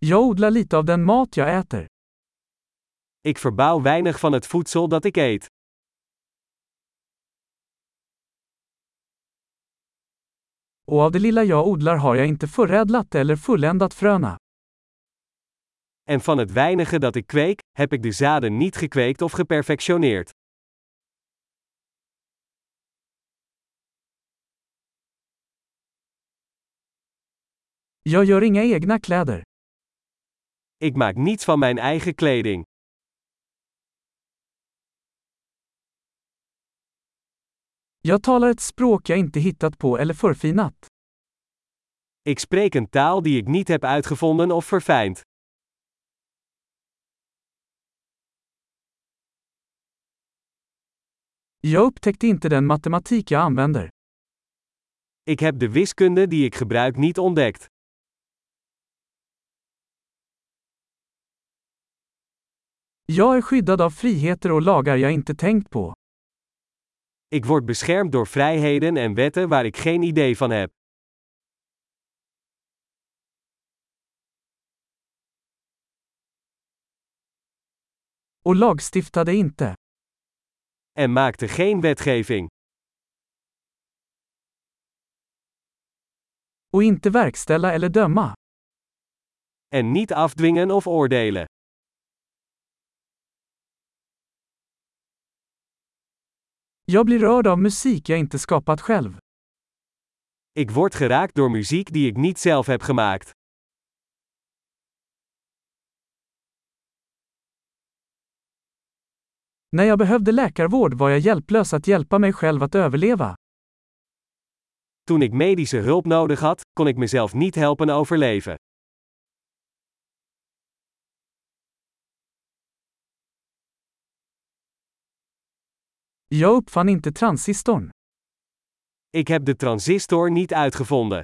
Jag odlar lite av den mat jag äter. Ik verbouw weinig van het voedsel dat ik eet. Och av det lilla jag odlar har jag inte förädlat eller fulländat fröna. En van het weinige dat ik kweek, heb ik de zaden niet gekweekt of geperfectioneerd. Jag gör inga egna kläder. Ik maak niets van mijn eigen kleding. Jag talar ett språk jag inte hittat på eller förfinat. Ik spreek een taal die ik niet heb uitgevonden of verfijnd. Jag upptäckte inte den matematik jag använder. Ik heb de wiskunde die ik gebruik niet ontdekt. Jag är skyddad av friheter och lagar jag inte tänkt på. Ik word beschermd door vrijheden en wetten waar ik geen idee van heb. Och lagstiftade inte. En maakte geen wetgeving. Och inte verkställa eller döma. En niet afdwingen of oordelen. Jag blir rörd av musik jag inte skapat själv. Ik word geraakt door muziek die ik niet zelf heb gemaakt. När jag behövde läkarvård var jag hjälplös att hjälpa mig själv att överleva. Toen ik medische hulp nodig had, kon ik mezelf niet helpen overleven. Jag uppfann inte transistorn. Ik heb de transistor niet uitgevonden.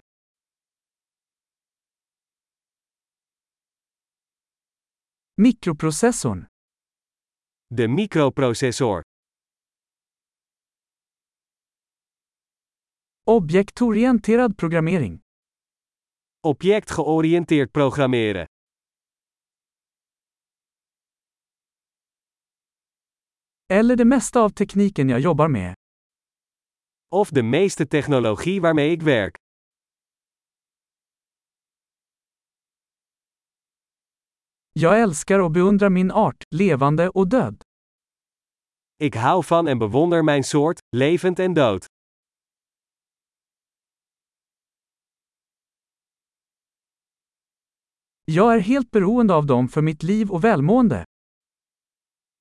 Mikroprocessorn. De microprocessor. Objektorienterad programmering. Objectgeoriënteerd programmeren. Eller det mesta av tekniken jag jobbar med. Of de meeste technologie waarmee ik werk. Jag älskar och beundrar min art, levande och död. Ik hou van en bewonder mijn soort, levend en dood. Jag är helt beroende av dem för mitt liv och välmående.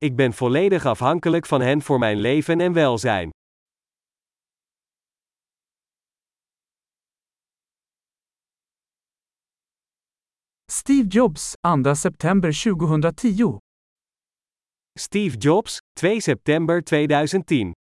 Ik ben volledig afhankelijk van hen voor mijn leven en welzijn. Steve Jobs, 2 september 2010. Steve Jobs, 2 september 2010